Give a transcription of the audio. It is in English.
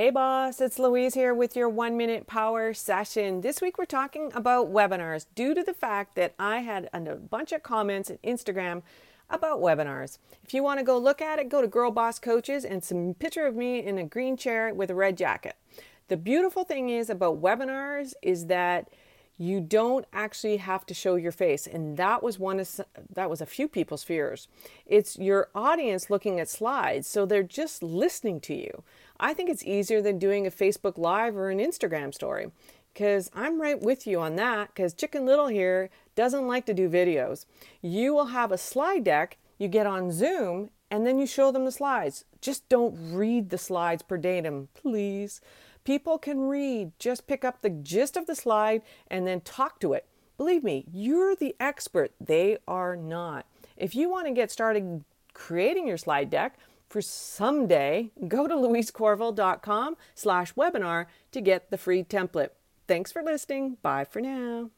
Hey boss, it's Louise here with your one minute power session. This week we're talking about webinars due to the fact that I had a bunch of comments on Instagram about webinars. If you want to go look at it, go to Girl Boss Coaches and some picture of me in a green chair with a red jacket. The beautiful thing is about webinars is that you don't actually have to show your face. And that was one of that was a few people's fears. It's your audience looking at slides so they're just listening to you. I think it's easier than doing a facebook live or an instagram story because i'm right with you on that because chicken little here doesn't like to do videos. You will have a slide deck you get on zoom and then you show them the slides. Just don't read the slides per datum please People can read, just pick up the gist of the slide and then talk to it. Believe me, you're the expert. They are not. If you want to get started creating your slide deck for someday, go to louisecorville.com slash webinar to get the free template. Thanks for listening. Bye for now.